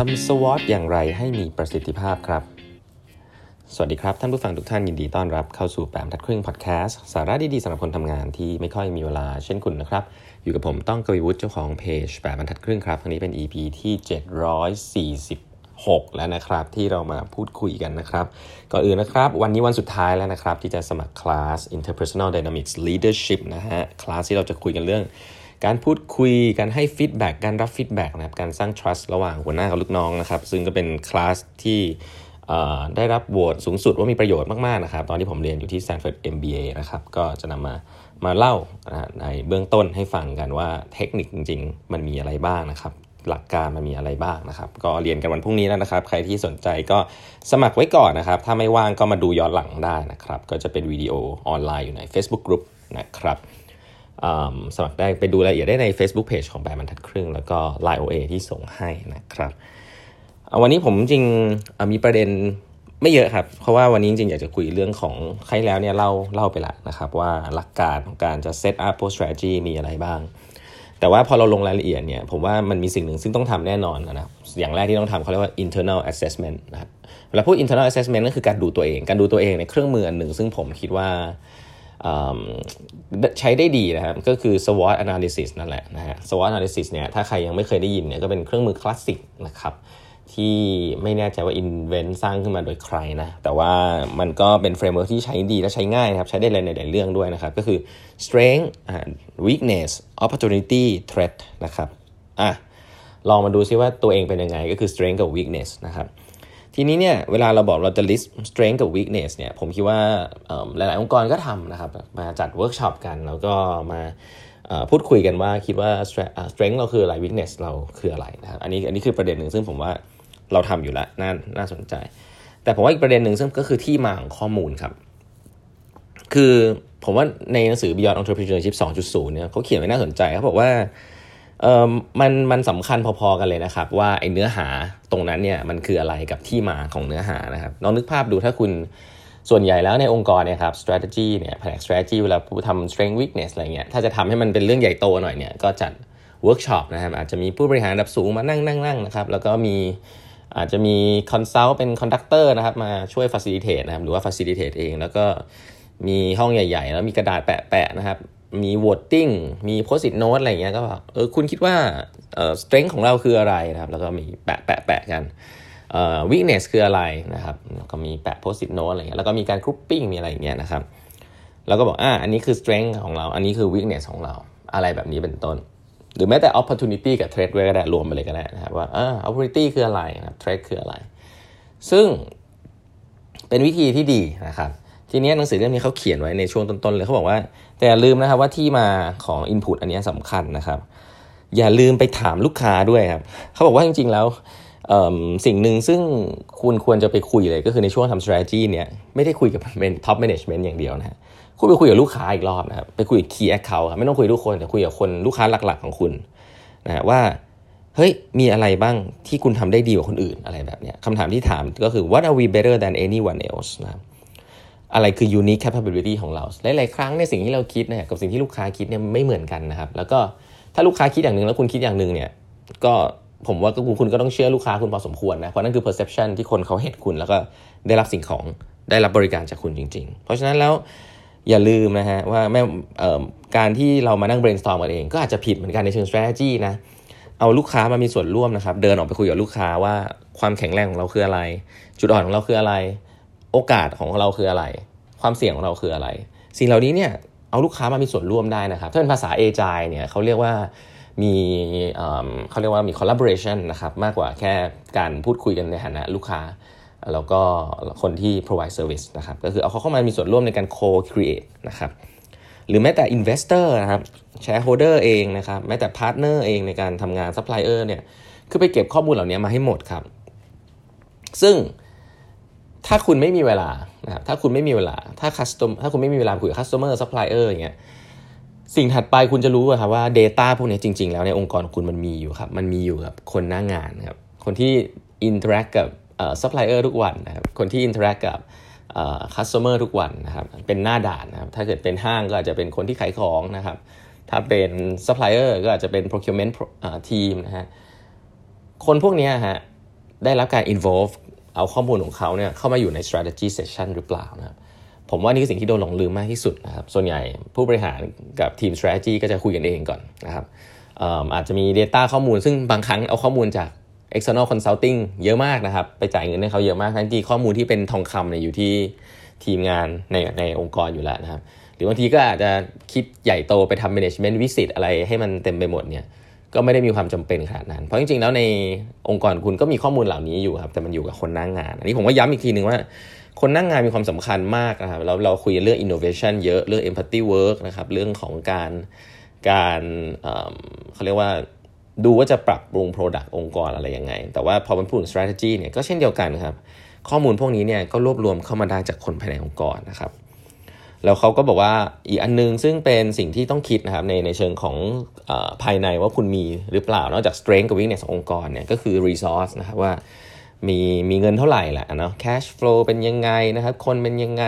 ทำสวอตอย่างไรให้มีประสิทธิภาพครับ สวัสดีครับ ท่านผู้ฟังทุกท่านยินดีต้อนรับเข้าสู่แปมทัดครึ่งพอดแคสต์สาระดีๆสำหรับคนทำงานที่ไม่ค่อยมีเวลาเช่นคุณนะครับ อยู่กับผมต้องกวีวุฒิเจ้าของเพจแปมทัดครึ่งครับครั้งนี้เป็น EP ที่ 746 แล้วนะครับ ที่เรามาพูดคุยกันนะครับ ก่อนอื่นนะครับ วันนี้วันสุดท้ายแล้วนะครับ ที่จะสมัครคลาส Interpersonal Dynamics Leadership นะฮะคลาสที่เราจะคุยกันเรื่อง การพูดคุยการให้ feedback การรับ feedback นะครับการสร้าง trust ระหว่างหัวหน้ากับลูกน้องนะครับ ซึ่งก็เป็นคลาสที่ได้รับโหวตสูงสุดว่ามีประโยชน์มาก ๆ นะครับ ตอนที่ผมเรียนอยู่ที่ Stanford MBA นะครับ ก็จะนำมามาเล่าในเบื้องต้นให้ฟังกันว่าเทคนิคจริง ๆ มันมีอะไรบ้างนะครับ หลักการมันมีอะไรบ้างนะครับ ก็เรียนกันวันพรุ่งนี้แล้วนะครับ ใครที่สนใจก็สมัครไว้ก่อนนะครับ ถ้าไม่ว่างก็มาดูย้อนหลังได้นะครับ ก็จะเป็นวิดีโอออนไลน์อยู่ใน Facebook Group นะครับ สมัครได้ไปดูรายละเอียดได้ใน Facebook Page ของแบรนด์บรรทัดครึ่ง แล้วก็ Line OA ที่ส่งให้นะครับ วันนี้ผมจริงมีประเด็นไม่เยอะครับ เพราะว่าวันนี้จริงอยากจะคุยเรื่องของใครแล้วเนี่ยเล่าเล่าไปละนะครับ ว่าหลักการของการจะ set up post strategy มีอะไรบ้าง แต่ว่าพอเราลงรายละเอียดเนี่ยผมว่ามันมีสิ่งหนึ่งซึ่งต้องทำแน่นอนนะอย่างแรกที่ต้องทำเขาเรียกว่า internal assessment นะครับเวลาพูด internal assessment ก็คือการดูตัวเอง การดูตัวเองในเครื่องมืออันหนึ่ง ซึ่งผมคิดว่า ใช้ได้ดีนะครับ ก็คือ SWOT analysis นั่นแหละนะฮะ SWOT analysis เนี่ยถ้าใครยังไม่เคยได้ยินเนี่ยก็เป็นเครื่องมือคลาสสิกนะครับที่ไม่แน่ใจว่า invent สร้างขึ้นมาโดยใครนะ แต่ว่ามันก็เป็น framework ที่ใช้ดีและใช้ง่ายนะครับ ใช้ได้ในหลายๆเรื่องด้วยนะครับ ก็คือ strength weakness opportunity threat นะครับ อะ ลองมาดูซิว่าตัวเองเป็นยังไง ก็คือ strength กับ weakness นะครับ ทีนี้เนี่ยเวลาเราบอกเราจะ list strength กับ weakness เนี่ยผมคิดว่าหลาย ๆ องค์กรก็ทำนะครับ มาจัดเวิร์กช็อปกันแล้วก็มาพูดคุยกันว่าคิดว่า strength เราคืออะไร weakness เราคืออะไรนะครับอันนี้อันนี้คือประเด็นหนึ่งซึ่งผมว่าเราทำอยู่แล้วน่าน่าสนใจ แต่ผมว่าอีกประเด็นหนึ่งซึ่งก็คือที่มาของข้อมูลครับ คือผมว่าในหนังสือ Beyond Entrepreneurship 2.0 เนี่ยเขาเขียนไว้น่าสนใจเขาบอกว่า เออมันมันสำคัญพอๆกันเลยนะครับ ว่าไอ้เนื้อหาตรงนั้นเนี่ยมันคืออะไรกับที่มาของเนื้อหานะครับลองนึกภาพดูถ้าคุณส่วนใหญ่แล้วในองค์กรเนี่ยครับ strategy เนี่ยแผนก strategy เวลาผู้ทำ strength weakness อะไรเงี้ยถ้าจะทำให้มันเป็นเรื่องใหญ่โตหน่อยเนี่ยก็จัด workshop นะครับอาจจะมีผู้บริหารระดับสูงมานั่งนั่งนั่งนะครับแล้วก็มีอาจจะมี consult เป็น conductor นะครับมาช่วย facilitate นะครับหรือว่า facilitate เอง แล้วก็มีห้องใหญ่ ๆ แล้วมีกระดาษแปะๆนะครับ มี voting มี post it note อะไรเงี้ยก็แบบเออคุณคิดว่าเออ strength ของเราคืออะไรนะครับ แล้วก็มีแปะแปะแปะกันเอ่อ weakness คืออะไรนะครับแล้วก็มีแปะ post it note อะไรเงี้ยแล้วก็มีการ grouping มีอะไรเงี้ยนะครับแล้วก็บอกอ่าอันนี้คือ strength ของเรา อันนี้คือ weakness ของเรา อะไรแบบนี้เป็นต้น หรือแม้แต่ opportunity กับ threat ก็ได้รวมไปเลยก็ได้นะครับว่าอ่า opportunity คืออะไรนะครับ threat คืออะไร ซึ่งเป็นวิธีที่ดีนะครับ ทีนี้หนังสือเล่มนี้เขาเขียนไว้ในช่วงต้นๆเลยเขาบอกว่าแต่อย่าลืมนะครับว่าที่มาของ Input อันนี้สำคัญนะครับ อย่าลืมไปถามลูกค้าด้วยครับเขาบอกว่าจริงๆแล้วสิ่งหนึ่งซึ่งคุณควรจะไปคุยเลยก็คือในช่วงทำ strategy เนี่ยไม่ได้คุยกับเป็น top management อย่างเดียวนะคุณไปคุยกับลูกค้าอีกรอบนะครับไปคุยกับ key account ครับไม่ต้องคุยทุกคนแต่คุยกับคนลูกค้าหลักๆของคุณนะว่าเฮ้ยมีอะไรบ้างที่คุณทำได้ดีกว่าคนอื่นอะไรแบบเนี้ยคำถามที่ถามก็คือ what are we better than anyone else นะครับ อะไรคือ unique capability ของเรา หลาย ๆ ครั้งในสิ่งที่เราคิดเนี่ยกับสิ่งที่ลูกค้าคิดเนี่ยไม่เหมือนกันนะครับ แล้วก็ถ้าลูกค้าคิดอย่างหนึ่งแล้วคุณคิดอย่างหนึ่งเนี่ย ก็ผมว่าก็คุณก็ต้องเชื่อลูกค้าคุณพอสมควรนะ เพราะนั่นคือ perception ที่คนเขาเห็นคุณ แล้วก็ได้รับสิ่งของได้รับบริการจากคุณจริง ๆ เพราะฉะนั้นแล้วอย่าลืมนะฮะว่าแม้การที่เรามานั่ง brainstorm กันเอง ก็อาจจะผิดเหมือนกันในเชิง strategy นะเอาลูกค้ามามีส่วนร่วมนะครับ เดินออกไปคุยกับลูกค้าว่าความแข็งแรงของเราคืออะไร จุดอ่อนของเราคืออะไร โอกาสของเราคืออะไร ความเสี่ยงของเราคืออะไร สิ่งเหล่านี้เนี่ยเอาลูกค้ามามีส่วนร่วมได้นะครับ ถ้าเป็นภาษาเอจายเนี่ยเขาเรียกว่ามีเขาเรียกว่ามี collaboration นะครับมากกว่าแค่การพูดคุยกันในฐานะลูกค้า แล้วก็คนที่ provide service นะครับก็คือเอาเขาเข้ามามีส่วนร่วมในการ co-create นะครับหรือแม้แต่ investor นะครับ shareholder เองนะครับแม้แต่ partner เองในการทำงาน supplier เนี่ยคือไปเก็บข้อมูลเหล่านี้มาให้หมดครับ ซึ่ง ถ้าคุณไม่มีเวลานะครับถ้าคุณไม่มีเวลา ถ้า custom ถ้าคุณไม่มีเวลาคุยกับ customer supplier อย่างเงี้ยสิ่งถัดไปคุณจะรู้ครับว่า Data พวกนี้จริง ๆ แล้วในองค์กรคุณมันมีอยู่ครับ มันมีอยู่กับคนหน้างานครับ คนที่ interact กับซัพพลายเออร์ทุกวันนะครับ คนที่ interact กับcustomer ทุกวันนะครับ เป็นหน้าด่านนะครับ ถ้าเกิดเป็นห้างก็อาจจะเป็นคนที่ขายของนะครับ ถ้าเป็นซัพพลายเออร์ก็อาจจะเป็น procurement team นะฮะ คนพวกนี้ฮะได้รับการ involve เอาข้อมูลของเขาเนี่ยเข้ามาอยู่ใน strategy session หรือเปล่านะครับผมว่านี่คือสิ่งที่โดนหลงลืมมากที่สุดนะครับ ส่วนใหญ่ผู้บริหารกับทีม strategy ก็จะคุยกันเองก่อนนะครับอาจจะมี Data ข้อมูล ซึ่งบางครั้งเอาข้อมูลจาก external consulting เยอะมากนะครับ ไปจ่ายเงินให้เขาเยอะมาก ทั้งที่ข้อมูลที่เป็นทองคำเนี่ยอยู่ที่ทีมงานในในองค์กรอยู่แล้วนะครับ หรือบางทีก็อาจจะคิดใหญ่โตไปทำ management visit อะไรให้มันเต็มไปหมดเนี่ย ก็ไม่ได้มีความจำเป็นขนาดนั้น เพราะจริงๆ แล้วในองค์กรคุณก็มีข้อมูลเหล่านี้อยู่ครับ แต่มันอยู่กับคนนั่งงาน อันนี้ผมก็ย้ำอีกทีหนึ่งว่า คนนั่งงานมีความสำคัญมากนะครับเราเราคุยเรื่อง innovation เยอะ เรื่อง empathy work นะครับ เรื่องของการการเขาเรียกว่าดูว่าจะปรับปรุง product องค์กรอะไรยังไง แต่ว่าพอมันพูดถึง strategy เนี่ยก็เช่นเดียวกันครับ ข้อมูลพวกนี้เนี่ยก็รวบรวมเข้ามาได้จากคนภายในองค์กรนะครับ แล้วเขาก็บอกว่าอีกอันนึงซึ่งเป็นสิ่งที่ต้องคิดนะครับในในเชิงของอภายในว่าคุณมีหรือเปล่า นอกจาก strength กับ weakness ขององค์กรเนี่ยก็คือ resource นะครับว่ามีมีเงินเท่าไหร่แหละเนาะ cash flow เป็นยังไงนะครับ คนเป็นยังไง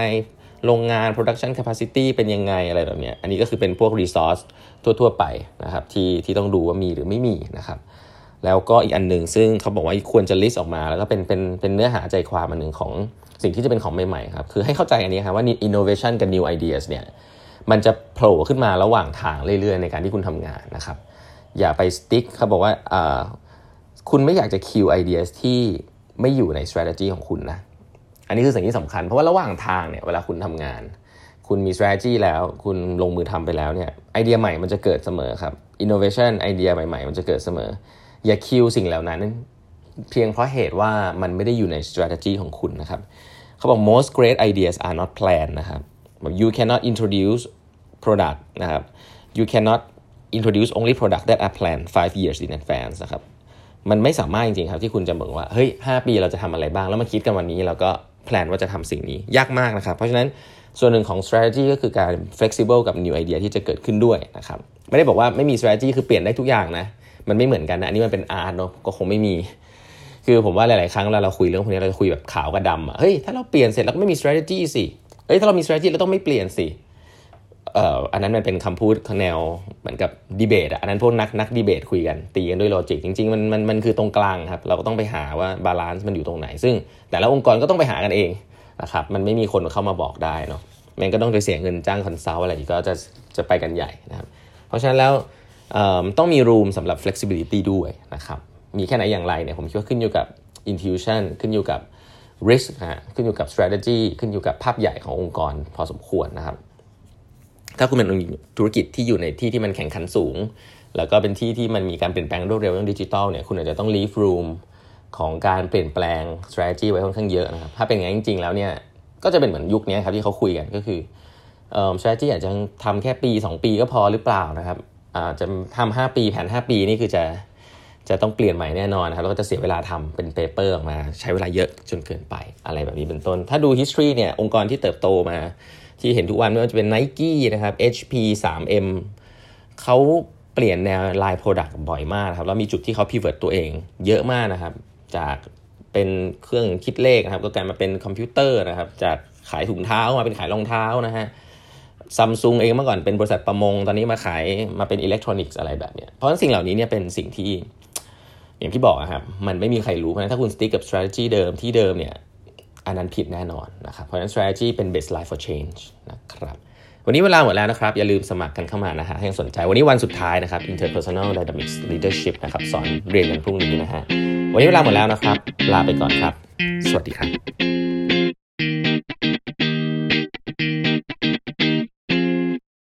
โรงงาน production capacity เป็นยังไงอะไรแบบนี้อันนี้ก็คือเป็นพวก resource ทั่ว ๆ ไปนะครับที่ที่ต้องดูว่ามีหรือไม่มีนะครับ แล้วก็อีกอันหนึ่งซึ่งเขาบอกว่าควรจะ list ออกมา แล้วก็เป็นเป็นเป็นเนื้อหาใจความอันหนึ่งของสิ่งที่จะเป็นของใหม่ๆครับคือให้เข้าใจอันนี้ครับว่า innovation กับ new ideas เนี่ยมันจะโผล่ขึ้นมาระหว่างทางเรื่อยๆ ในการที่คุณทำงานนะครับ อย่าไป stick เขาบอกว่าคุณไม่อยากจะ kill ideas ที่ไม่อยู่ใน strategy ของคุณนะ อันนี้คือสิ่งที่สำคัญ เพราะว่าระหว่างทางเนี่ยเวลาคุณทำงาน คุณมี strategy แล้วคุณลงมือทำไปแล้วเนี่ยไอเดียใหม่มันจะเกิดเสมอครับ innovation ไอเดียใหม่ ๆ มันจะเกิดเสมอ อย่าคิวสิ่งเหล่านั้น เพียงเพราะเหตุว่ามันไม่ได้อยู่ใน strategy ของคุณนะครับ เขาบอก most great ideas are not planned นะครับ you cannot introduce product นะครับ you cannot introduce only product that are planned five years in advance นะครับ มันไม่สามารถจริงๆครับที่คุณจะบอกว่า เฮ้ยหปีเราจะทำอะไรบ้าง แล้วมาคิดกันวันนี้แล้วก็plan ว่าจะทำสิ่งนี้ยากมากนะครับ เพราะฉะนั้นส่วนหนึ่งของ strategy ก็คือการ flexible กับ new idea ที่จะเกิดขึ้นด้วยนะครับ ไม่ได้บอกว่าไม่มี strategy คือเปลี่ยนได้ทุกอย่างนะ มันไม่เหมือนกันนะอันนี้มันเป็น art เนาะก็คงไม่มี คือผมว่าหลาย ๆ ครั้งเวลาเราคุยเรื่องพวกนี้เราจะคุยแบบขาวกับดำอะเฮ้ยถ้าเราเปลี่ยนเสร็จแล้วก็ไม่มี strategy สิเฮ้ยถ้าเรามี strategy เราต้องไม่เปลี่ยนสิเอ่ออันนั้นมันเป็นคำพูดแนวเหมือนกับดีเบตอะอันนั้นพวกนักนักดีเบตคุยกันตีกันด้วย logic จริงๆมันมันมันคือตรงกลางครับ เราก็ต้องไปหาว่า balance มันอยู่ตรงไหน ซึ่งแต่ละองค์กรก็ต้องไปหากันเองนะครับมันไม่มีคนเข้ามาบอกได้เนาะแมันก็ต้องไปเสียเงินจ้าง consult อะไรก็จะจะไปกันใหญ่นะครับ เพราะฉะนั้นแล้ว ต้องมี room สำหรับ flexibility ด้วยนะครับมีแค่ไหนอย่างไรเนี่ยผมคิดว่าขึ้นอยู่กับ intuition ขึ้นอยู่กับ risk นะขึ้นอยู่กับ strategy ขึ้นอยู่กับภาพใหญ่ขององค์กรพอสมควรนะครับ ถ้าคุณเป็นธุรกิจที่อยู่ในที่ที่มันแข่งขันสูง แล้วก็เป็นที่ที่มันมีการเปลี่ยนแปลงรวดเร็วเรื่องดิจิทัลเนี่ยคุณอาจจะต้อง leave room ของการเปลี่ยนแปลง strategy ไว้ค่อนข้างเยอะนะครับถ้าเป็นอย่างนั้นจริง ๆ แล้วเนี่ยก็จะเป็นเหมือนยุคนี้ครับที่เขาคุยกันก็คือ strategy อาจจะทำแค่ปี 2 ปีก็พอหรือเปล่านะครับ จจะทำ5ปีแผน5ปีนี่คือจะจะต้องเปลี่ยนใหม่แน่นอนนะครับแล้วก็จะเสียเวลาทำเป็น paper ออกมา ใช้เวลาเยอะจนเกินไปอะไรแบบนี้เป็นต้น ถ้าดู history เนี่ยองค์กรที่เติบโตมา ที่เห็นทุกวันไม่ว่าจะเป็น Nike นะครับ HP 3M เขาเปลี่ยนแนว line product บ่อยมากครับแล้วมีจุดที่เขา pivot ตัวเองเยอะมากนะครับ จากเป็นเครื่องคิดเลขนะครับ ก็กลายมาเป็นคอมพิวเตอร์นะครับ จากขายถุงเท้ามาเป็นขายรองเท้านะฮะ ซัมซุงเองเมื่อก่อนเป็นบริษัทประมง ตอนนี้มาขายมาเป็นอิเล็กทรอนิกส์อะไรแบบเนี้ยเพราะฉะนั้นสิ่งเหล่านี้เนี่ยเป็นสิ่งที่อย่างที่บอกครับมันไม่มีใครรู้เพราะฉะนั้นถ้าคุณ stick กับ strategy เดิมที่เดิมเนี่ยอันนั้นผิดแน่นอนนะครับเพราะฉะนั้น strategy เป็น best life for change นะครับวันนี้เวลาหมดแล้วนะครับ อย่าลืมสมัครกันเข้ามานะฮะให้สนใจวันนี้วันสุดท้ายนะครับ interpersonal dynamics leadership นะครับสอนเรียนกันพรุ่งนี้นะฮะวันนี้เวลาหมดแล้วนะครับ ลาไปก่อนครับ สวัสดีครับ